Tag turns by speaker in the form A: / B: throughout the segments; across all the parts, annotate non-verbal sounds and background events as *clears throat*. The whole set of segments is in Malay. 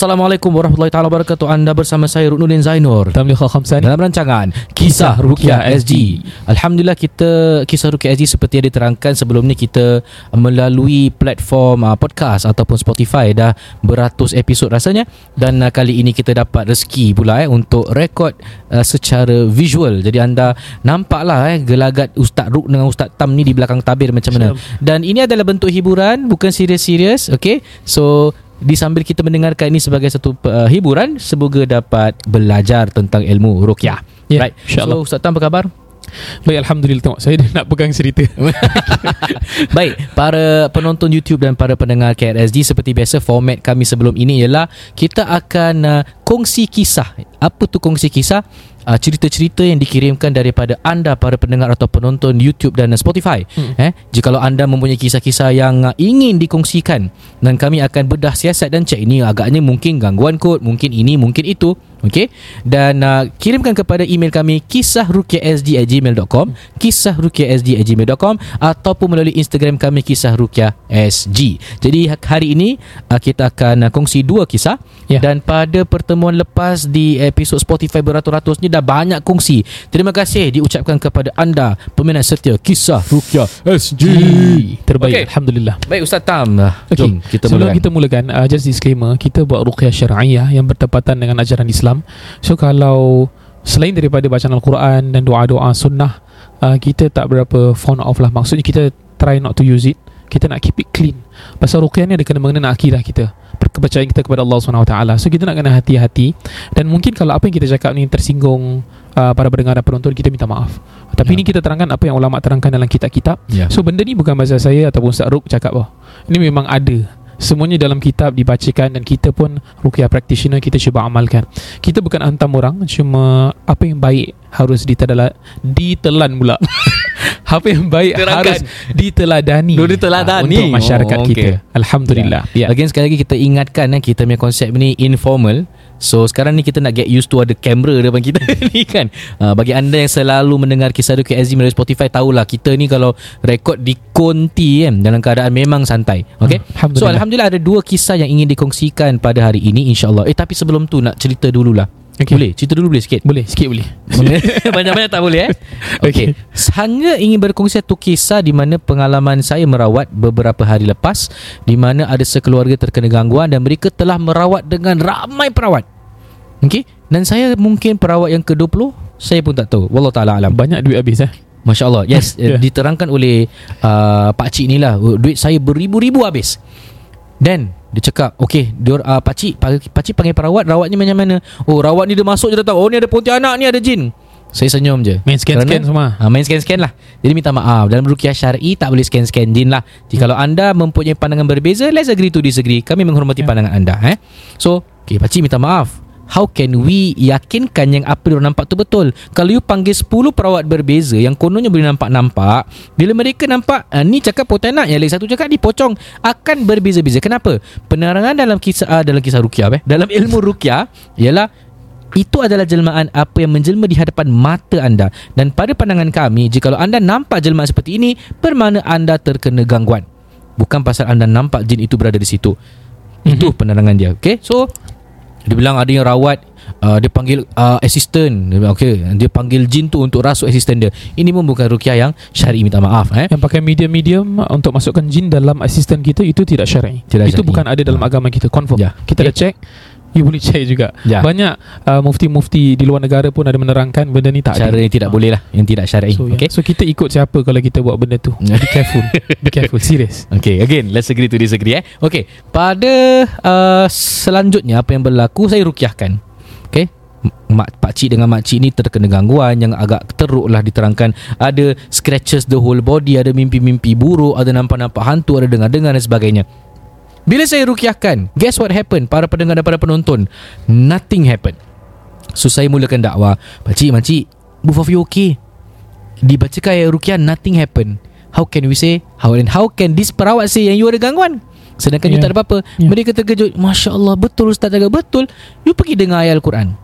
A: Assalamualaikum warahmatullahi taala wabarakatuh. Anda bersama saya Ruknuddin Zainur
B: Tamliha
A: dalam rancangan Kisah Rukia SG. Alhamdulillah kita Kisah Rukia SG seperti yang diterangkan sebelum ni kita melalui platform uh, podcast ataupun Spotify dah beratus episod rasanya dan uh, kali ini kita dapat rezeki pula eh untuk rekod uh, secara visual. Jadi anda nampaklah eh gelagat Ustaz Ruk dengan Ustaz Tam ni di belakang tabir macam mana. Dan ini adalah bentuk hiburan bukan serius-serius, okay? So di sambil kita mendengarkan ini sebagai satu uh, hiburan semoga dapat belajar tentang ilmu ruqyah.
B: Ya,
A: right.
B: insyaAllah.
A: So Ustaz Tam apa khabar?
B: Baik Alhamdulillah tengok Saya dah *laughs* nak pegang cerita *laughs*
A: Baik, para penonton YouTube dan para pendengar KRSG seperti biasa format kami sebelum ini ialah kita akan uh, kongsi kisah. Apa tu kongsi kisah? Uh, cerita-cerita yang dikirimkan daripada anda para pendengar atau penonton YouTube dan Spotify. Hmm. Eh, jikalau anda mempunyai kisah-kisah yang uh, ingin dikongsikan dan kami akan bedah siasat dan cek ini agaknya mungkin gangguan kod, mungkin ini, mungkin itu. Okey. Dan uh, kirimkan kepada email kami kisahrukiasd@gmail.com, kisahrukiasd@gmail.com ataupun melalui Instagram kami kisahrukiasg. Jadi ha- hari ini uh, kita akan uh, kongsi dua kisah
B: Ya.
A: dan pada pertemuan lepas di episod Spotify beratus-ratus ni dah banyak kongsi. Terima kasih diucapkan kepada anda peminat setia kisah Rukia SG.
B: Terbaik
A: Okey.
B: Alhamdulillah
A: Baik Ustaz Tam, uh,
B: Okay.
A: jom kita
B: Sebelum
A: mulakan.
B: kita mulakan uh, Just disclaimer Kita buat ruqyah syar'iyah Yang bertepatan dengan ajaran Islam So kalau Selain daripada bacaan Al-Quran Dan doa-doa sunnah uh, Kita tak berapa fond of lah. Maksudnya kita Try not to use it. Kita nak keep it clean. Pasal ruqyah ni ada kena mengena dengan akidah kita. Per- Kepercayaan kita kepada Allah SWT So kita nak kena hati-hati. Dan mungkin kalau apa yang kita cakap ni Tersinggung uh, Para pendengar dan penonton Kita minta maaf. Tapi
A: Ya.
B: ini kita terangkan Apa yang ulama terangkan dalam kitab-kitab.
A: Ya.
B: So benda ni bukan bahasa saya Ataupun Ustaz Ruk cakap oh. Ini memang ada Semuanya dalam kitab dibacakan Dan kita pun Ruqyah practitioner Kita cuba amalkan Kita bukan hantam orang Cuma Apa yang baik Harus ditelan Ditelan pula *laughs* Apa yang baik
A: Terangkan.
B: Harus diteladani. Ah, Untuk masyarakat
A: Oh, okey.
B: kita Alhamdulillah ya.
A: Again sekali lagi kita ingatkan eh, kita punya konsep ni informal. So sekarang ni kita nak get used to ada kamera depan kita *laughs* ni kan. Uh, bagi anda yang selalu mendengar kisah Duki Azim melalui Spotify tahulah kita ni kalau rekod di konti kan dalam keadaan memang santai. Okay.
B: Hmm, Alhamdulillah.
A: So alhamdulillah ada dua kisah yang ingin dikongsikan pada hari ini insyaallah. Eh tapi sebelum tu nak cerita dululah.
B: Okey.
A: Boleh? Cerita dulu boleh sikit?
B: Boleh sikit boleh *laughs*
A: Banyak-banyak tak boleh eh *laughs* Okey
B: Okey.
A: Hanya ingin berkongsi satu kisah Di mana pengalaman saya merawat Beberapa hari lepas Di mana ada sekeluarga terkena gangguan Dan mereka telah merawat Dengan ramai perawat Okey? Dan saya mungkin perawat yang ke-20 Saya pun tak tahu. Wallah ta'ala alam.
B: Banyak duit habis eh?
A: Masya Allah Yes yeah. *laughs*
B: Yeah.
A: Diterangkan oleh uh, Pakcik ni lah. Duit saya beribu-ribu habis. Dan dia cakap Okay dia, uh, Pakcik Pakcik panggil perawat. Rawatnya macam mana? Oh rawat ni dia masuk je dah tahu. Oh ni ada pontianak ni ada jin. Saya senyum je.
B: Main scan-scan semua.
A: Ha, main scan-scan lah. Jadi minta maaf. Dalam rukiah syar'i Tak boleh scan-scan jin lah. Jika kalau anda mempunyai pandangan berbeza Let's agree to disagree. Kami menghormati
B: Ya.
A: pandangan anda eh? So Okay pakcik minta maaf How can we yakinkan yang apa dia nampak tu betul Kalau you panggil 10 perawat berbeza Yang kononnya boleh nampak-nampak Bila mereka nampak uh, Ni cakap pontianak Yang lagi satu cakap ni pocong Akan berbeza-beza Kenapa? Penerangan dalam kisah uh, Dalam kisah rukiah eh? Dalam *laughs* ilmu rukiah Ialah itu adalah jelmaan apa yang menjelma di hadapan mata anda dan pada pandangan kami jika anda nampak jelmaan seperti ini bermakna anda terkena gangguan bukan pasal anda nampak jin itu berada di situ itu
B: Mhm.
A: penerangan dia okey so dia bilang ada yang rawat uh, dia panggil uh, assistant dia bilang, okey dia panggil jin tu untuk rasuk assistant dia ini pun bukan rukiah yang syar'i minta maaf eh
B: Yang pakai medium-medium Untuk masukkan jin dalam asisten kita Itu tidak syar'i
A: Tidak
B: Itu
A: syar'i.
B: bukan ada dalam
A: Ha.
B: agama kita Confirm
A: Ya.
B: Kita
A: Okay.
B: dah check You boleh check juga
A: Ya.
B: Banyak uh, mufti-mufti di luar negara pun ada menerangkan Benda ni tak
A: cara
B: ada
A: yang tidak boleh lah yang tidak syar'i
B: so,
A: okey
B: okay. so kita ikut siapa Kalau kita buat benda tu Be *laughs* careful Be careful Serious
A: Okay, again, let's agree to disagree eh. Okay, pada uh, selanjutnya apa yang berlaku saya rukiahkan. Okay, mak pak cik dengan mak cik ni terkena gangguan yang agak teruk lah diterangkan. Ada scratches the whole body, ada mimpi-mimpi buruk, ada nampak-nampak hantu, ada dengar-dengar dan sebagainya. Bila saya rukiahkan, guess what happened para pendengar dan para penonton? Nothing happened. So saya mulakan dakwah. Pakcik, makcik, both of you okay? Dibacakan ayat rukiah, nothing happened. How can we say? How and how can this perawat say yang you ada gangguan? Sedangkan you
B: Yeah.
A: tak ada apa-apa.
B: Yeah.
A: Mereka terkejut. Masya Allah, betul Ustaz jaga betul. You pergi dengar ayat Al-Quran.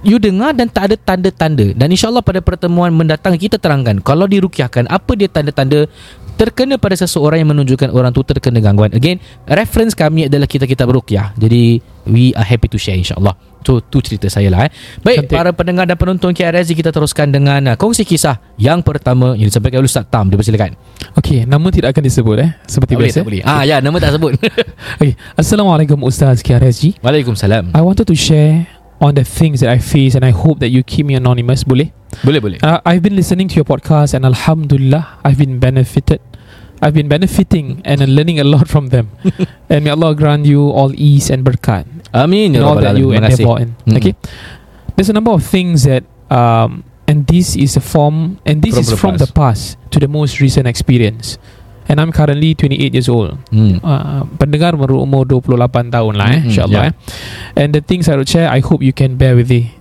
A: You dengar dan tak ada tanda-tanda Dan insyaAllah pada pertemuan mendatang Kita terangkan Kalau dirukiahkan Apa dia tanda-tanda terkena pada seseorang yang menunjukkan orang tu terkena gangguan. Again, reference kami adalah kita-kita berukyah. Jadi we are happy to share insyaAllah. So tu cerita saya lah eh. Baik,
B: Cantik.
A: para pendengar dan penonton KRSG kita teruskan dengan uh, kongsi kisah yang pertama yang disampaikan oleh Ustaz Tam. Dipersilakan.
B: Okey, nama tidak akan disebut eh seperti
A: Tak boleh,
B: biasa.
A: tak boleh. Ah ya, nama tak sebut. *laughs*
B: Okay. Assalamualaikum Ustaz KRSG.
A: Waalaikumsalam.
B: I wanted to share on the things that I face and I hope that you keep me anonymous. Boleh?
A: Boleh, boleh.
B: Uh, I've been listening to your podcast and Alhamdulillah I've been benefited. I've been benefiting and learning a lot from them. *laughs* and may Allah grant you all ease and berkat
A: Amin.
B: in
A: Ya
B: all that you endeavor in.
A: Mm.
B: Okay. There's a number of things that um and this is a form and this
A: From
B: is
A: the
B: from the past to the most recent experience. And I'm currently 28 years old.
A: Hmm.
B: Uh, pendengar berumur 28 tahun lah eh,
A: Mhm,
B: insyaAllah
A: yeah.
B: eh. And the things I would share, I hope you can bear with it.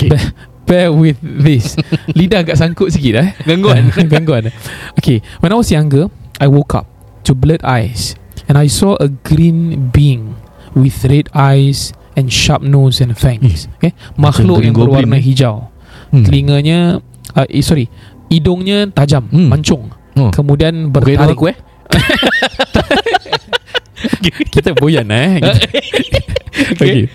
A: Okay.
B: Bear, bear with this. *laughs* Lidah agak sangkut sikit eh.
A: Gangguan. *laughs*
B: Gangguan. Okay, when I was younger, I woke up to blurred eyes and I saw a green being with red eyes and sharp nose and fangs. Okay, makhluk yang berwarna
A: goblin, eh?
B: hijau.
A: Hmm.
B: Telinganya, uh, eh, sorry, hidungnya tajam,
A: Hmm.
B: mancung.
A: Oh.
B: Kemudian
A: hidung
B: bertaring.
A: aku eh.
B: Kita boyan eh. *laughs* okay.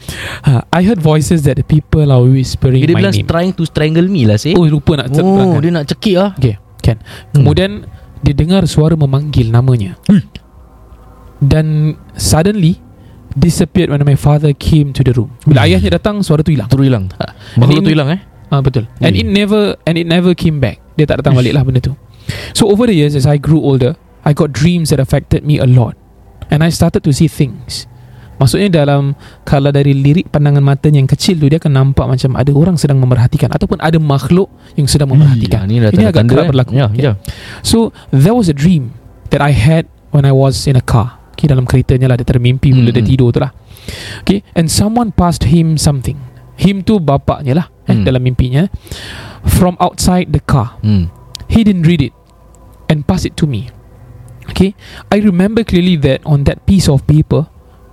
B: Uh, I heard voices that the people are whispering
A: Dia
B: my
A: bilang
B: name.
A: trying to strangle me lah sih.
B: Oh, lupa nak
A: Oh,
B: terangkan.
A: dia nak cekik ah.
B: Okay, can.
A: Hmm.
B: Kemudian dia dengar suara memanggil namanya. Dan suddenly disappeared when my father came to the room. Bila
A: Hmm.
B: ayahnya datang, suara tu hilang.
A: Terus hilang. Makhluk
B: and
A: tu hilang eh.
B: Ah betul. And
A: Ui.
B: it never and it never came back. Dia tak datang balik lah benda tu. So over the years as I grew older, I got dreams that affected me a lot. And I started to see things. Maksudnya dalam kalau dari lirik pandangan matanya yang kecil tu dia akan nampak macam ada orang sedang memerhatikan ataupun ada makhluk yang sedang memerhatikan.
A: Ni dah
B: Ini agak
A: tanda-tanda
B: kerap
A: eh.
B: berlaku.
A: Ya,
B: Okay.
A: ya.
B: So there was a dream that I had when I was in a car. Okay, dalam keretanya lah dia termimpi bila dia
A: Hmm.
B: tidur tu lah. Okay, and someone passed him something. Him tu bapaknya lah eh,
A: Hmm.
B: dalam mimpinya. From outside the car.
A: Hmm.
B: He didn't read it and pass it to me. Okay, I remember clearly that on that piece of paper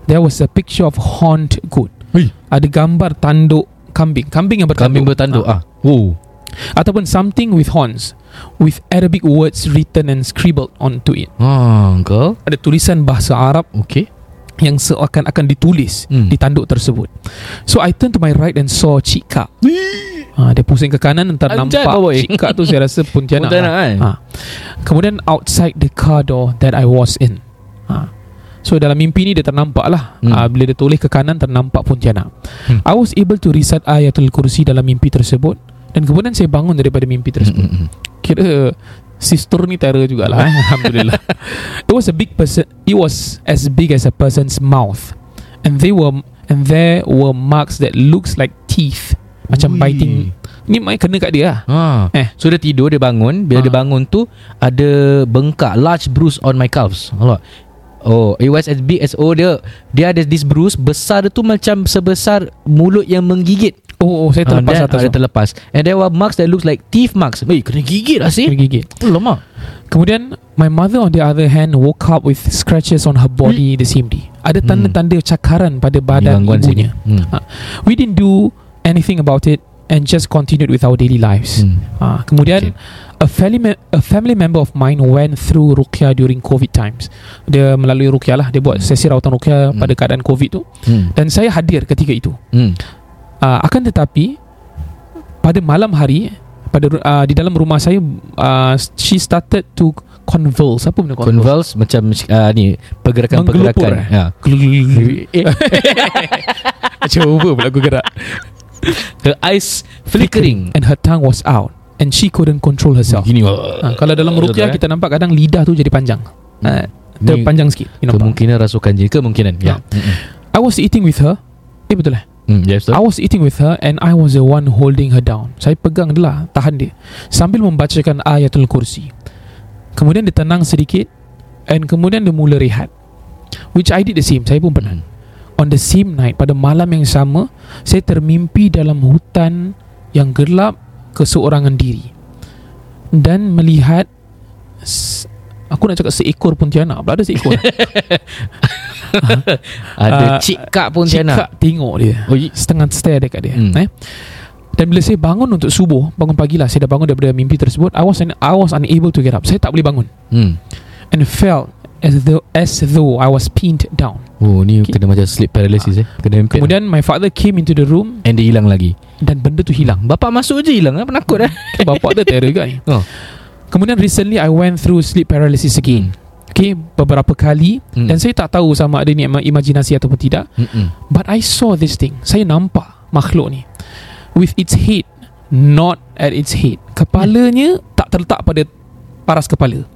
B: there was a picture of horned goat.
A: Hui.
B: Ada gambar tanduk kambing, kambing yang bertanduk.
A: Kambing bertanduk ah. Oh.
B: Ataupun something with horns with Arabic words written and scribbled onto it.
A: Ah, kau.
B: Ada tulisan bahasa Arab
A: Okey.
B: yang seakan-akan ditulis
A: Hmm.
B: di tanduk tersebut. So I turned to my right and saw Cik Kak. Ha, dia pusing ke kanan entar
A: Anjay,
B: nampak
A: boy.
B: Cik Kak tu saya rasa *laughs* Pontianak.
A: Pontianak,
B: lah.
A: kan?
B: Ha. Kemudian outside the car door that I was in. Ha. So dalam mimpi ni dia ternampak lah
A: Hmm.
B: ha, Bila dia toleh ke kanan ternampak Pontianak
A: Hmm.
B: I was able to recite ayatul kursi dalam mimpi tersebut Dan kemudian saya bangun daripada mimpi tersebut
A: Hmm, hmm, hmm.
B: Kira sister ni terror jugalah? *laughs* Alhamdulillah *laughs* It was a big person It was as big as a person's mouth And they were And there were marks that looks like teeth Macam biting Ni main kena kat dia lah
A: Ah.
B: Eh.
A: So dia tidur Dia bangun Bila
B: Ah.
A: dia bangun tu Ada bengkak Large bruise on my calves Allah Oh It was as big as Oh dia Dia ada this bruise. Besar dia tu macam Sebesar Mulut yang menggigit.
B: Oh, oh saya terlepas
A: Ah,
B: atas
A: Ada
B: tu.
A: terlepas. And there were marks that looks like Teeth marks. Weh kena gigit lah sih.
B: Kena gigit.
A: Alamak
B: Kemudian My mother on the other hand Woke up with scratches on her body the same day. Ada
A: Hmm.
B: tanda-tanda cakaran Pada badan
A: gangguan
B: ibunya.
A: Hmm.
B: We didn't do anything about it And just continued with our daily lives
A: Hmm.
B: Ah, kemudian a family a family member of mine went through ruqyah during COVID times. Dia melalui ruqyah lah. Dia buat sesi rawatan ruqyah
A: Hmm.
B: pada keadaan COVID tu.
A: Hmm.
B: Dan saya hadir ketika itu.
A: Hmm.
B: Ah, akan tetapi pada malam hari pada ah, di dalam rumah saya ah, she started to convulse. Apa benda convulse?
A: Convulse macam uh, ni pergerakan-pergerakan. Ya.
B: Eh. *laughs* Cuba pula aku gerak. *laughs*
A: Her eyes flickering.
B: and her tongue was out and she couldn't control herself.
A: Gini.
B: Ah, kalau dalam
A: eh?
B: kita nampak kadang lidah tu jadi panjang.
A: Ni
B: terpanjang sikit. You?
A: Kemungkinan rasukan jin Kemungkinan Ya
B: Ya. I was eating with her. Eh betul lah.
A: Hmm, yes,
B: I was eating with her and I was the one holding her down. Saya pegang dia lah, tahan dia. Sambil membacakan ayatul kursi. Kemudian dia tenang sedikit and kemudian dia mula rehat. Which I did the same. Saya pun pernah.
A: Hmm.
B: On the same night, pada malam yang sama, saya termimpi dalam hutan yang gelap keseorangan diri. Dan melihat Aku nak cakap seekor pontianak Pula ada seekor *laughs*
A: Ada
B: Ah,
A: cik kak pun Tiana
B: Cikak tengok dia
A: Oh,
B: Setengah stare dekat dia
A: Hmm.
B: eh? Dan bila saya bangun untuk subuh Bangun pagi lah Saya dah bangun daripada mimpi tersebut I was, I was unable to get up Saya tak boleh bangun
A: hmm.
B: and felt as though as though I was pinned down.
A: Oh ni
B: Okay.
A: kena macam sleep paralysis eh Kena impet
B: Kemudian my father came into the room
A: And dia hilang lagi
B: dan benda tu hilang.
A: Bapak masuk je hilang eh Penakut eh *laughs*
B: Bapak dia terror kan.
A: Oh.
B: Kemudian recently I went through sleep paralysis again. Okay, beberapa kali
A: Hmm.
B: dan saya tak tahu sama ada ni ima- imajinasi ataupun tidak.
A: Mm-mm.
B: But I saw this thing. Saya nampak makhluk ni with its head not at its head. Kepalanya tak terletak pada paras kepala.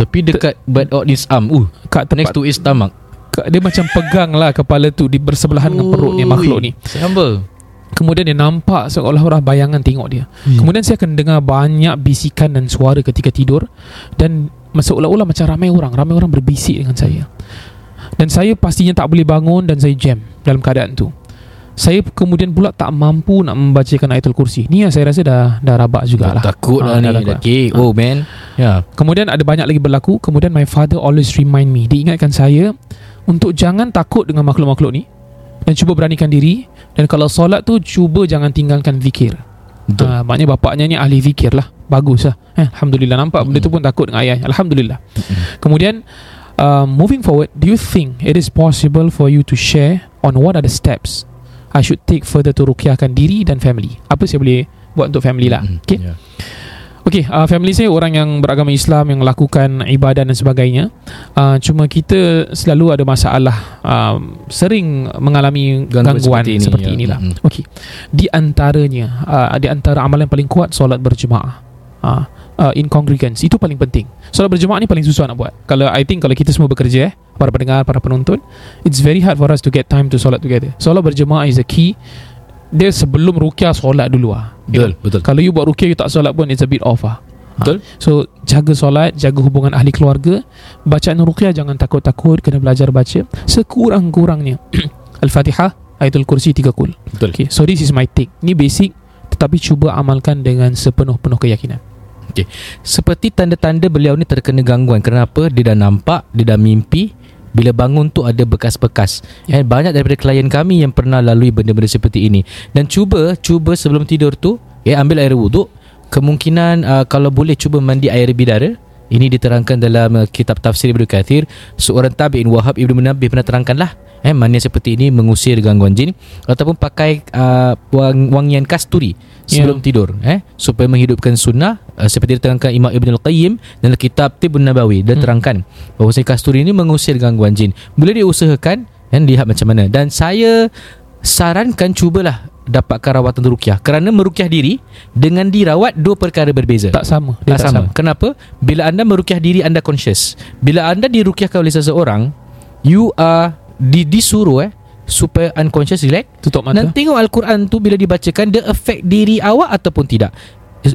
A: Tapi dekat But on his arm uh,
B: Kat
A: Next
B: tempat
A: to his stomach
B: dia macam pegang lah kepala tu di bersebelahan dengan perut ni makhluk ni.
A: Samba
B: Kemudian dia nampak seolah-olah bayangan tengok dia.
A: Hmm.
B: Kemudian saya akan dengar banyak bisikan dan suara ketika tidur dan seolah-olah macam ramai orang, ramai orang berbisik dengan saya. Dan saya pastinya tak boleh bangun dan saya jam dalam keadaan tu. Saya kemudian pula tak mampu nak membacakan ayatul kursi. Ni yang saya rasa dah dah rabak jugalah.
A: Takut lah
B: Ah,
A: ni.
B: dah takut.
A: Okay Oh man. Ya.
B: Kemudian ada banyak lagi berlaku. Kemudian my father always remind me. Dia ingatkan saya Untuk jangan takut dengan makhluk-makhluk ni. Dan cuba beranikan diri. Dan kalau solat tu Cuba jangan tinggalkan zikir.
A: Betul.
B: Uh, Maknanya bapaknya ni ahli zikir lah. Bagus lah. Eh, Alhamdulillah Nampak benda tu pun takut dengan ayah. Alhamdulillah. Kemudian uh, Moving forward Do you think It is possible for you to share On what are the steps I should take further to rukiahkan diri dan family Apa saya boleh Buat untuk family lah
A: Mm-mm.
B: Okay
A: Ya.
B: Okey, uh, family saya orang yang beragama Islam yang lakukan ibadat dan sebagainya. Uh, cuma kita selalu ada masalah um, sering mengalami
A: Gangguan
B: gangguan,
A: seperti
B: seperti,
A: ini, ya.
B: inilah.
A: Mm-mm.
B: Okey. Di antaranya uh, di antara amalan paling kuat solat berjemaah. Uh, uh, in congregants itu paling penting. Solat berjemaah ni paling susah nak buat. Kalau I think kalau kita semua bekerja eh, para pendengar, para penonton, it's very hard for us to get time to solat together. Solat berjemaah is a key. Dia sebelum rukyah solat dulu ah.
A: Betul Betul
B: kalau you buat rukyah you tak solat pun it's a bit off ah.
A: Betul.
B: Ha. So jaga solat, jaga hubungan ahli keluarga. Bacaan rukyah jangan takut-takut kena belajar baca sekurang-kurangnya. *clears throat* Al-Fatihah, Ayatul Kursi tiga kul.
A: Betul
B: Okay, so this is my take. Ni basic tetapi cuba amalkan dengan sepenuh-penuh keyakinan.
A: Seperti tanda-tanda beliau ni terkena gangguan. Kenapa? Dia dah nampak Dia dah mimpi. Bila bangun tu ada bekas-bekas. Eh, Banyak daripada klien kami Yang pernah lalui benda-benda seperti ini. Dan cuba Cuba sebelum tidur tu eh, Ambil air wuduk. Kemungkinan uh, Kalau boleh cuba mandi air bidara Ini diterangkan dalam uh, kitab tafsir Ibnu Kathir Seorang tabi'in Wahab Ibnu Munabih pernah terangkan lah eh, Mandi seperti ini mengusir gangguan jin Ataupun pakai uh, wang, wangian kasturi sebelum
B: Ya.
A: tidur eh supaya menghidupkan sunnah uh, seperti diterangkan Imam Ibn Al-Qayyim dalam kitab Tibun Nabawi dia
B: Hmm.
A: terangkan bahawa kasturi ini mengusir gangguan jin boleh diusahakan dan lihat macam mana dan saya sarankan cubalah dapatkan rawatan rukyah kerana merukyah diri dengan dirawat dua perkara berbeza
B: Tak sama. Dia
A: tak, sama. Kenapa? Bila anda merukyah diri anda conscious. Bila anda dirukyahkan oleh seseorang, you are di, disuruh eh supaya unconscious relax
B: Tutup mata.
A: dan tengok al-Quran tu bila dibacakan dia affect diri awak ataupun tidak.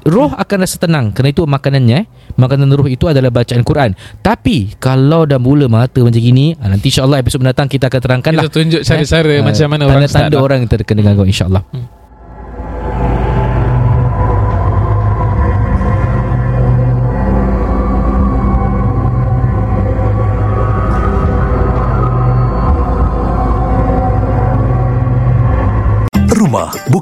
A: Roh akan rasa tenang. Kerana itu makanannya eh. Makanan roh itu adalah bacaan Quran. Tapi Kalau dah mula mata macam gini ah, Nanti insyaAllah episod mendatang Kita akan terangkan lah.
B: Kita tunjuk cara-cara
A: Eh,
B: macam mana orang
A: Tanda-tanda orang yang terkena gangguan InsyaAllah.
C: Rumah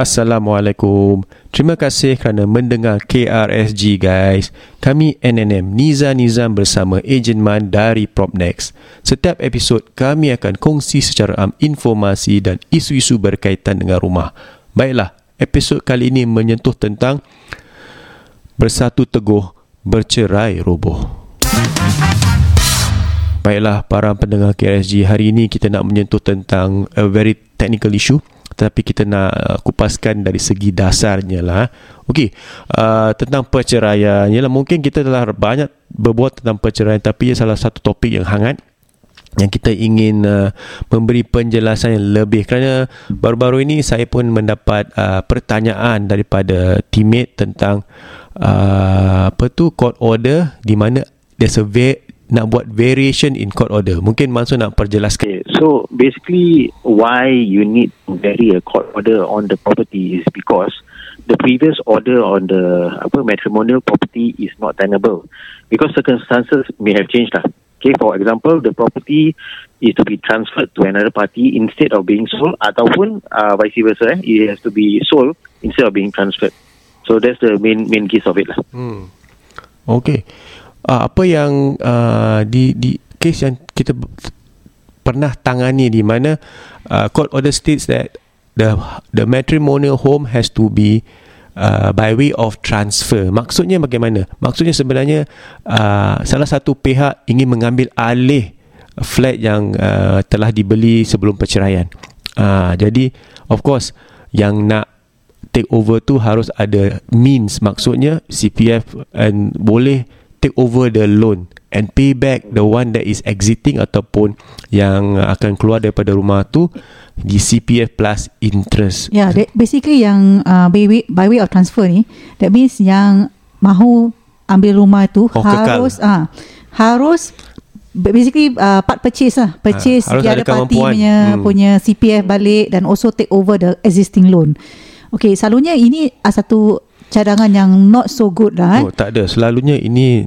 D: Assalamualaikum. Terima kasih kerana mendengar KRSG guys. Kami NNM Niza Nizam bersama Ejen Man dari Propnex. Setiap episod kami akan kongsi secara am informasi dan isu-isu berkaitan dengan rumah. Baiklah, episod kali ini menyentuh tentang bersatu teguh, bercerai roboh. Baiklah para pendengar KRSG Hari ini kita nak menyentuh tentang A very technical issue Tetapi kita nak uh, kupaskan dari segi dasarnya lah Okey uh, Tentang perceraian Yalah mungkin kita telah banyak berbuat tentang perceraian Tapi ia salah satu topik yang hangat yang kita ingin uh, memberi penjelasan yang lebih. Kerana baru-baru ini saya pun mendapat uh, pertanyaan daripada teammate tentang uh, apa tu court order di mana there's a nak buat variation in court order. Mungkin Mansur nak perjelaskan.
E: Okay, so basically, why you need to vary a court order on the property is because the previous order on the apa matrimonial property is not tenable because circumstances may have changed lah. Okay, for example, the property is to be transferred to another party instead of being sold, ataupun uh, vice versa, eh, it has to be sold instead of being transferred. So that's the main main case of it lah.
D: Hmm. Okey. Uh, apa yang uh, di di kes yang kita pernah tangani di mana uh, court order states that the the matrimonial home has to be uh, by way of transfer. Maksudnya bagaimana? Maksudnya sebenarnya uh, salah satu pihak ingin mengambil alih flat yang uh, telah dibeli sebelum perceraian. Uh, jadi of course yang nak take over tu harus ada means maksudnya CPF and boleh take over the loan and pay back the one that is exiting ataupun yang akan keluar daripada rumah tu di CPF plus interest.
F: Yeah, that basically yang uh, by, way, by way of transfer ni, that means yang mahu ambil rumah tu
D: Oh,
F: harus ah uh, harus basically uh, part purchase lah purchase the
D: ada kemampuan.
F: punya
D: Hmm.
F: punya CPF balik dan also take over the existing loan. Okay, selalunya ini satu cadangan yang not so good lah eh,
D: Oh, tak ada. Selalunya ini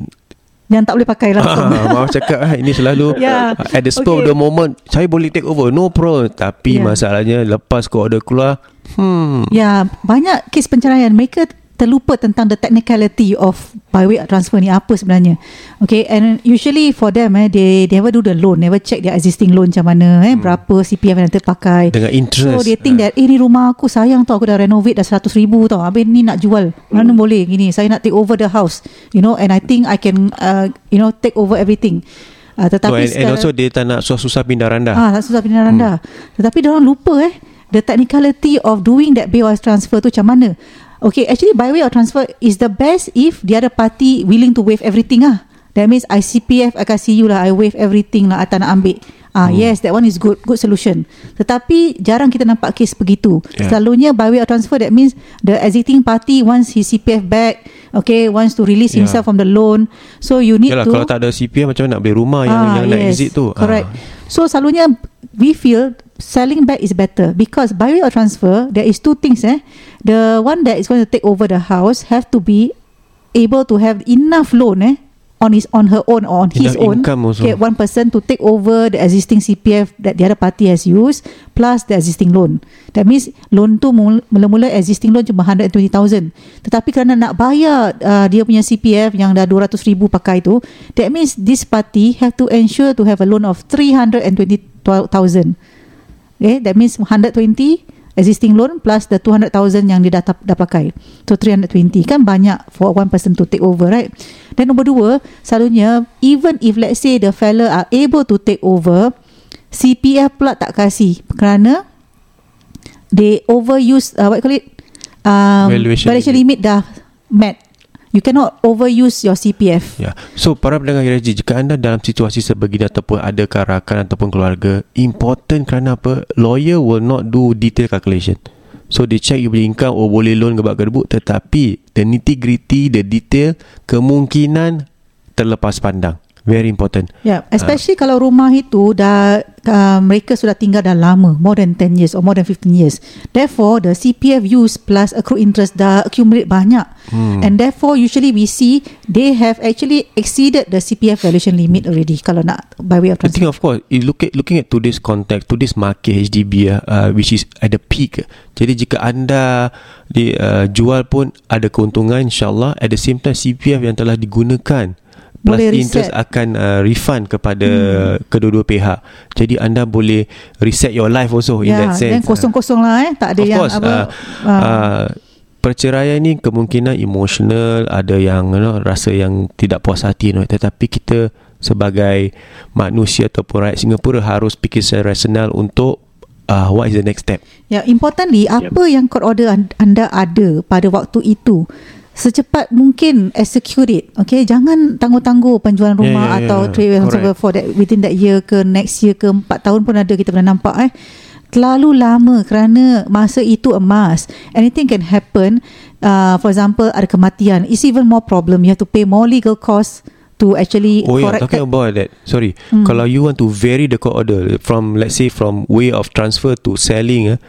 F: yang tak boleh pakai langsung. *laughs*
D: ah, maaf cakap ah, ini selalu
F: Yeah.
D: at the spur of
F: Okay.
D: the moment saya boleh take over no problem tapi
F: Yeah.
D: masalahnya lepas kau order keluar hmm
F: Ya, banyak kes penceraian mereka terlupa tentang the technicality of by way transfer ni apa sebenarnya. Okay, and usually for them eh they, they never do the loan, never check their existing loan macam mana eh berapa CPF yang terpakai.
D: dengan interest
F: So they think that eh ni rumah aku sayang tau aku dah renovate dah 100 ribu tau. Habis ni nak jual. Mana boleh gini. Saya nak take over the house. You know and I think I can uh, you know take over everything. Uh,
D: no,
F: tetapi
D: and, and also dia tak nak susah-susah pindah randah
F: Ah, tak susah pindah rendah. Hmm. Tetapi dia orang lupa eh the technicality of doing that BOS transfer tu macam mana. Okay, actually by way of transfer is the best if the other party willing to waive everything ah. That means I CPF I kasih you lah I waive everything lah I tak nak ambil. Ah hmm. yes that one is good good solution. Tetapi jarang kita nampak kes begitu.
D: Yeah.
F: Selalunya by way of transfer that means the exiting party wants his CPF back, okay, wants to release
D: Yeah.
F: himself from the loan. So you need
D: Yalah,
F: to
D: kalau tak ada CPF macam mana nak beli rumah yang yang nak exit tu
F: Correct.
D: Ah.
F: So selalunya we feel selling back is better because by way of transfer there is two things eh. The one that is going to take over the house have to be able to have enough loan eh on his on her own or on his
D: Enough
F: own.
D: income also.
F: Okay, one person to take over the existing CPF that the other party has used plus the existing loan. That means loan tu mul- mula-mula existing loan cuma 120,000. Tetapi kerana nak bayar uh, dia punya CPF yang dah 200,000 pakai tu, that means this party have to ensure to have a loan of 320,000. Okay, that means 120 existing loan plus the 200,000 yang dia dah, dah pakai. So 320 kan banyak for one person to take over, right? Dan nombor dua, selalunya even if let's say the fella are able to take over, CPF pula tak kasih kerana they overuse uh, what you call it um,
D: Valuation
F: valuation limit dah met. You cannot overuse your CPF.
D: Ya. So para pendengar KRSG jika anda dalam situasi sebegini ataupun ada rakan ataupun keluarga important kerana apa lawyer will not do detail calculation. So they check you punya income oh boleh loan gebak gerbuk tetapi the nitty gritty the detail kemungkinan terlepas pandang. Very important.
F: Yeah, especially uh. kalau rumah itu dah uh, mereka sudah tinggal dah lama, more than 10 years or more than 15 years. Therefore, the CPF use plus accrued interest dah accumulate banyak. Hmm. And therefore, usually we see they have actually exceeded the CPF valuation limit already kalau nak by way of
D: I think
F: transfer.
D: of course you look at looking at today's context today's market HDB uh, which is at the peak jadi jika anda di, uh, jual pun ada keuntungan insyaallah at the same time CPF yang telah digunakan plus
F: Boleh
D: interest
F: reset.
D: akan uh, refund kepada hmm. kedua-dua pihak. Jadi anda boleh reset your life also in
F: Ya,
D: that sense.
F: dan kosong-kosong lah eh, tak ada
D: of
F: yang
D: course
F: apa.
D: uh, uh, perceraian ni kemungkinan emotional ada yang you know, rasa yang tidak puas hati you know, tetapi kita sebagai manusia ataupun rakyat Singapura harus fikir secara rasional untuk uh, what is the next step.
F: Ya, importantly apa yang court order an- anda ada pada waktu itu secepat mungkin execute it. Okay, jangan tangguh-tangguh penjualan
D: Ya,
F: rumah
D: ya, ya,
F: atau
D: ya.
F: trade and
D: Correct.
F: for that within that year ke next year ke 4 tahun pun ada kita pernah nampak eh. Terlalu lama kerana masa itu emas. Anything can happen. Uh, for example, ada kematian. It's even more problem. You have to pay more legal costs to actually
D: Oh yeah,
F: correct
D: talking about that. Sorry,
F: Hmm.
D: kalau you want to vary the court order from let's say from way of transfer to selling, eh,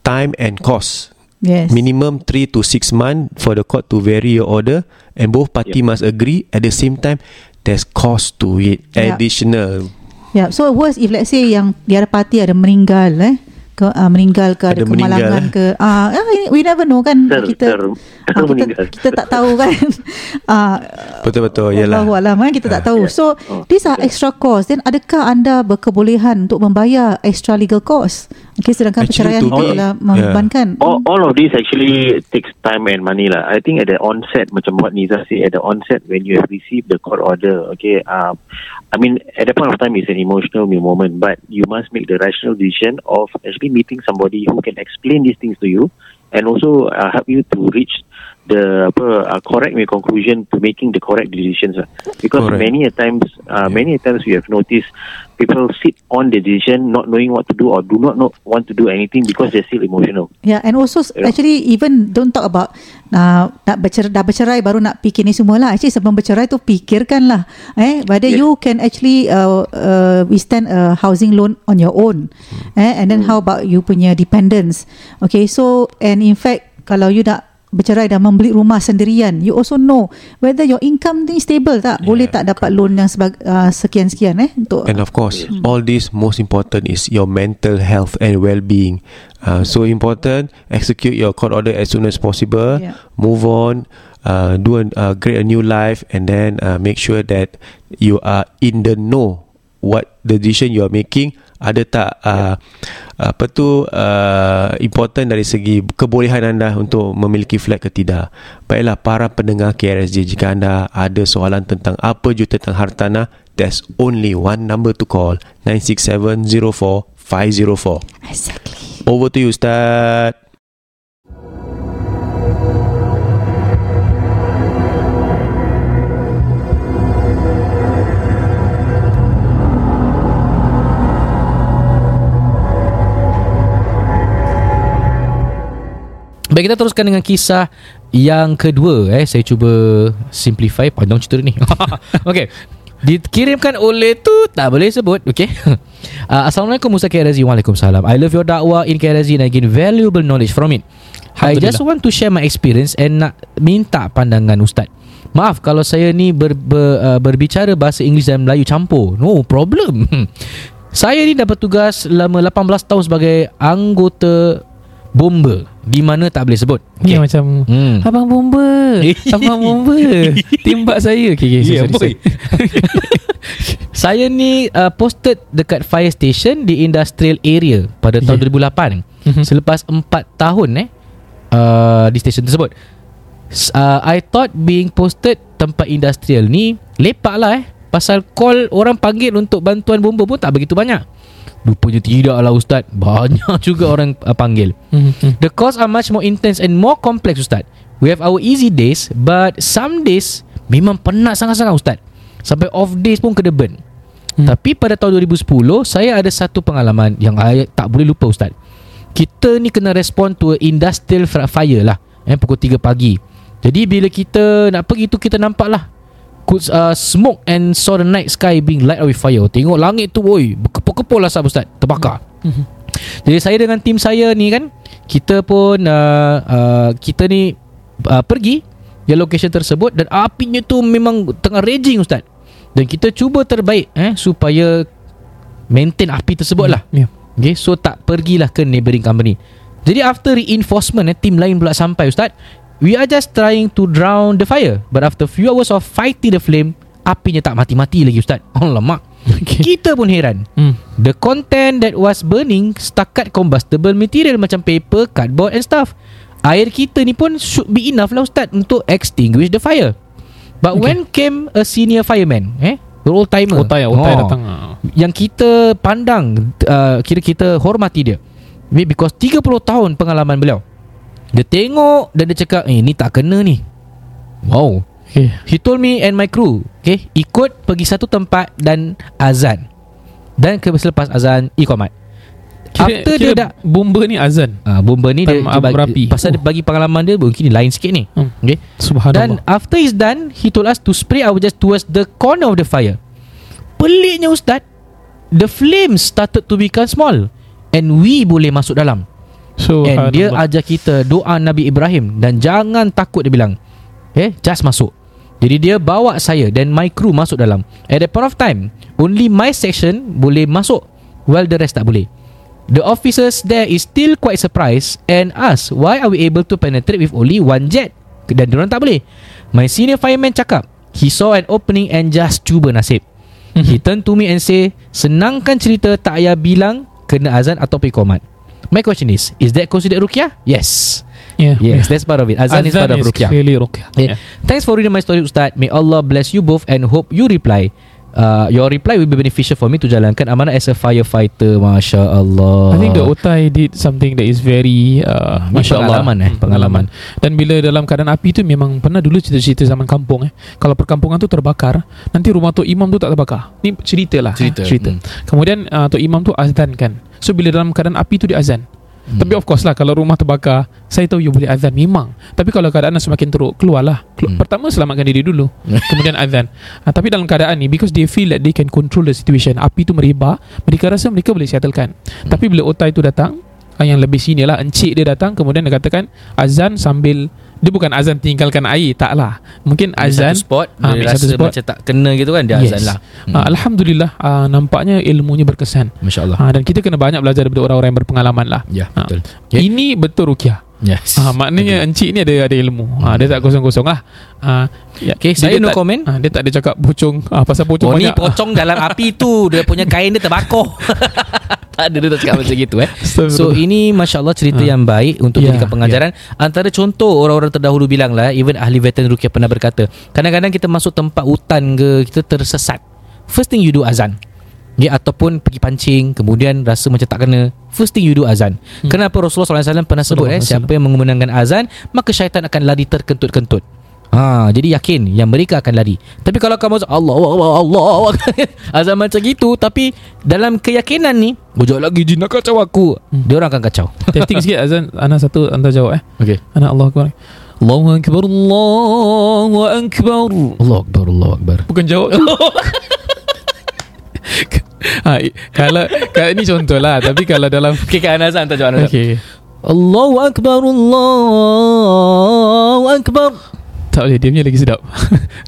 D: time and cost.
F: Yes.
D: Minimum 3 to 6 month for the court to vary your order and both party must agree at the same time there's cost to it
F: Yeah.
D: additional.
F: Yeah, so worse if let's say yang the other party ada meninggal eh ke uh, meninggal ke ada,
D: Ada meninggal,
F: kemalangan
D: eh?
F: ke ah uh, we never know kan
E: Ter,
F: kita
E: ter,
F: ah, kita,
E: meninggal.
F: kita tak tahu kan *laughs* ah
D: Betul-betul, yalah.
F: Allahu alam kan kita tak tahu.
E: Yeah.
F: So
E: Oh,
F: these are extra cost. Then adakah anda berkebolehan untuk membayar extra legal cost? Okay, sedangkan
D: Actually,
F: perceraian
D: to
F: itu adalah
D: yeah.
F: membebankan.
E: All, all of this actually takes time and money lah. I think at the onset, macam what Niza said, at the onset when you have received the court order, okay, um, I mean, at that point of time, it's an emotional moment, but you must make the rational decision of actually meeting somebody who can explain these things to you and also uh, help you to reach the apa, uh, correct conclusion to making the correct decisions. lah. Because
D: Correct.
E: many a times, uh, many a times we have noticed people sit on the decision not knowing what to do or do not know want to do anything because they're still emotional.
F: Yeah, and also
E: Yeah.
F: actually even don't talk about uh, nak bercerai, dah bercerai baru nak fikir ni semua lah. Actually sebelum bercerai tu fikirkan lah. Eh, whether
E: Yes.
F: you can actually uh, uh, withstand a housing loan on your own. Eh, and then how about you punya dependents. Okay, so and in fact kalau you nak bercerai dan membeli rumah sendirian, you also know whether your income ni stable tak? Boleh tak dapat loan yang sebag, uh, sekian-sekian eh untuk
D: And of course, all this most important is your mental health and well-being. Uh, so important, execute your court order as soon as possible.
F: Yeah.
D: Move on, uh, do a, uh, create a new life, and then uh, make sure that you are in the know what the decision you are making. Ada tak uh, apa tu uh, important dari segi kebolehan anda untuk memiliki flat ke tidak. Baiklah para pendengar KRSG jika anda ada soalan tentang apa ju tentang hartanah there's only one number to call 96704504.
F: Exactly.
D: Over to you Ustaz.
A: Baik kita teruskan dengan kisah yang kedua eh. Saya cuba simplify panjang cerita ni. *laughs* Okey. Dikirimkan oleh tu tak boleh sebut okey. Uh, *laughs* Assalamualaikum Musa KRZ Waalaikumsalam. I love your dakwah in KRZ and I gain valuable knowledge from it. I just want to share my experience and nak minta pandangan Ustaz. Maaf kalau saya ni ber, ber, uh, berbicara bahasa Inggeris dan Melayu campur. No problem. *laughs* Saya ni dapat tugas selama 18 tahun sebagai anggota bomba Di mana tak boleh sebut
B: Ni macam
A: Hmm.
B: Abang bomba *laughs* Abang bomba *laughs* Timbak saya Okay, okay
A: Yeah,
B: sorry, sorry. *laughs*
A: Saya ni uh, posted dekat fire station di industrial area pada tahun
B: Yeah.
A: 2008.
B: Mhm.
A: Selepas 4 tahun eh uh, di stesen tersebut. Uh, I thought being posted tempat industrial ni lepak lah eh. Pasal call orang panggil untuk bantuan bomba pun tak begitu banyak. Rupanya tidak lah Ustaz. Banyak *laughs* juga orang uh, panggil.
B: Mhm.
A: The calls are much more intense and more complex Ustaz. We have our easy days but some days memang penat sangat-sangat Ustaz. Sampai off days pun kena burn. Hmm. Tapi pada tahun 2010 saya ada satu pengalaman yang saya tak boleh lupa Ustaz. Kita ni kena respond to industrial fire lah. Eh, pukul 3 pagi. Jadi bila kita nak pergi tu kita nampak lah could uh, smoke and saw the night sky being light up with fire. Tengok langit tu oi, berkepul-kepul lah sah Ustaz, terbakar. Jadi saya dengan tim saya ni kan kita pun uh, uh, kita ni uh, pergi di location tersebut dan apinya tu memang tengah raging ustaz. Dan kita cuba terbaik eh supaya maintain api tersebut lah.
B: Ya.
A: Okay, so tak pergilah ke neighbouring company. Jadi after reinforcement eh, tim lain pula sampai ustaz. We are just trying to drown the fire. But after few hours of fighting the flame, apinya tak mati-mati lagi ustaz. Alamak.
B: Okay.
A: Kita pun heran.
B: Hmm.
A: The content that was burning setakat combustible material macam paper, cardboard and stuff. Air kita ni pun should be enough lah Ustaz untuk extinguish the fire. But okay. When came a senior fireman, eh, old timer.
B: Otai Otai datang ah.
A: Yang kita pandang, uh, kira kita hormati dia. Because 30 tahun pengalaman beliau. Dia tengok dan dia cakap, eh ni tak kena ni. Wow.
B: Okay
A: He told me and my crew Okay Ikut pergi satu tempat Dan azan Dan ke selepas azan Ikomat
B: Kira,
A: After
B: kira
A: dia dah
B: bomba ni azan.
A: Ah, bomba ni dia,
B: Time
A: dia bagi, pasal dia
B: Oh.
A: bagi pengalaman dia mungkin lain sikit ni.
B: Hmm.
A: Okay. Dan
B: Subhanallah.
A: after he's done, he told us to spray our just towards the corner of the fire. Peliknya ustaz, the flames started to become small and we boleh masuk dalam.
B: So
A: And dia ajar kita doa Nabi Ibrahim dan jangan takut dia bilang. Okay, just masuk. Jadi dia bawa saya dan my crew masuk dalam. At that point of time, only my section boleh masuk while the rest tak boleh. The officers there is still quite surprised and ask why are we able to penetrate with only one jet? Dan diorang tak boleh. My senior fireman cakap, he saw an opening and just cuba nasib. He turned to me and say, senangkan cerita tak payah bilang kena azan atau pikomat. My question is, is that considered ruqyah? Yes.
B: yeah.
A: Yes, that's part of it. Azan, is part of ruqyah.
B: clearly ruqyah.
A: Yeah. Thanks for reading my story Ustaz May Allah bless you both And hope you reply uh, Your reply will be beneficial for me To jalankan amanah as a firefighter Masya Allah
B: I think the Otai did something that is very uh, Masya Allah
A: pengalaman, eh,
B: Hmm,
A: pengalaman.
B: Dan bila dalam keadaan api tu Memang pernah dulu cerita-cerita zaman kampung eh Kalau perkampungan tu terbakar Nanti rumah Tok Imam tu tak terbakar Ni cerita lah
A: Cerita.
B: eh, cerita.
A: Hmm.
B: Kemudian uh, Tok Imam tu azan kan So bila dalam keadaan api tu dia azan
A: Hmm.
B: Tapi of course lah Kalau rumah terbakar Saya tahu you boleh azan Memang Tapi kalau keadaan semakin teruk Keluarlah Kelu-
A: Hmm.
B: Pertama selamatkan diri dulu *laughs* Kemudian azan ha, Tapi dalam keadaan ni Because they feel that they can control the situation Api tu merebak Mereka rasa mereka boleh settlekan
A: Hmm.
B: Tapi bila otai tu datang ah, Yang lebih senior lah Encik dia datang Kemudian dia katakan Azan sambil Dia bukan azan tinggalkan air Tak lah Mungkin azan
A: satu spot
B: Ah,
A: Dia rasa
B: satu spot.
A: macam tak kena gitu kan Dia azan lah.
B: Ah, Alhamdulillah ah, Nampaknya ilmunya berkesan.
A: Masya Allah.
B: Ah, Dan kita kena banyak belajar Daripada orang-orang yang berpengalaman lah.
A: Ya
B: Ah.
A: betul. Okay.
B: Ini betul rukiah
A: Yes
B: Ah, maknanya encik ni ada ada ilmu. Ah, dia tak kosong-kosong lah. Ah, ya.
A: Okay, saya
B: dia
A: no
B: tak,
A: comment.
B: Ah, dia tak ada cakap pocong ah, pasal pocong
A: Oh ni
B: banyak.
A: pocong dalam api tu Dia punya kain dia terbakar *laughs* Tak ada dia tak cakap macam gitu eh So
B: Astagfirullah.
A: ini Masya Allah cerita
B: Ha.
A: yang baik Untuk
B: Ya,
A: jadikan pengajaran Antara contoh orang-orang terdahulu bilang lah Even ahli veteran Rukiah pernah berkata Kadang-kadang kita masuk tempat hutan ke Kita tersesat First thing you do azan Ya, ataupun pergi pancing Kemudian rasa macam tak kena First thing you do azan hmm. Kenapa Rasulullah SAW pernah sebut eh, Siapa yang menggunakan azan Maka syaitan akan lari terkentut-kentut Ha, jadi yakin yang mereka akan lari. Tapi kalau kamu Allah Allah Allah, *laughs* azan macam gitu tapi dalam keyakinan ni, ojok lagi jin nak kacau aku.
B: Hmm.
A: Dia orang akan kacau. *laughs*
B: Testing sikit azan Ana satu anda jawab eh.
A: Okey.
B: Ana Allah Akbar. Allahu Akbar Allahu Akbar.
A: Allah Akbar Allah Akbar.
B: Bukan jawab. *laughs* *laughs* ha, kalau, kalau ini contoh lah Tapi kalau dalam
A: Okey kan azan tak jawab azan.
B: Okay
A: Allahu Akbar Allahu Akbar.
B: Tak boleh Dia punya lagi sedap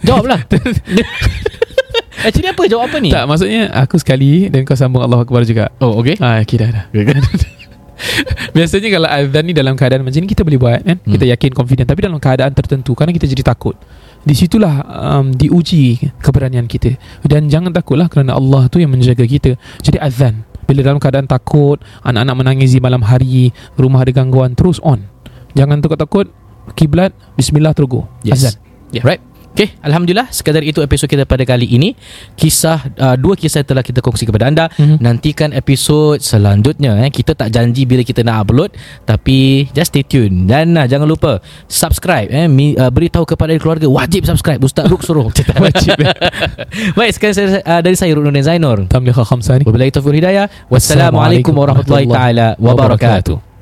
A: Jawablah. *laughs* Actually apa jawab apa ni?
B: Tak maksudnya Aku sekali Dan kau sambung Allah Akbar juga
A: Oh okey.
B: Ah, okay dah dah *laughs* Biasanya kalau azan ni dalam keadaan macam ni kita boleh buat kan. Kita yakin confident tapi dalam keadaan tertentu kerana kita jadi takut. Di situlah um, diuji keberanian kita. Dan jangan takutlah kerana Allah tu yang menjaga kita. Jadi azan bila dalam keadaan takut, anak-anak menangis di malam hari, rumah ada gangguan, terus on. Jangan takut-takut. Kiblat, bismillah terus go.
A: Yes.
B: Azan.
A: Yeah. Right. Okay, Alhamdulillah sekadar itu episod kita pada kali ini Kisah, uh, dua kisah telah kita kongsi kepada anda
B: Mhm.
A: Nantikan episod selanjutnya eh. Kita tak janji bila kita nak upload Tapi just stay tune Dan uh, jangan lupa subscribe eh. Mi, uh, Beritahu kepada keluarga Wajib subscribe Ustaz Ruk suruh *laughs*
B: Wajib, eh. *laughs*
A: Baik sekarang saya, uh, dari saya Ruk Nurdin Zainur
B: Tamliha khamsa ni.
A: Wabillahi taufiq wal hidayah Wassalamualaikum warahmatullahi taala wabarakatuh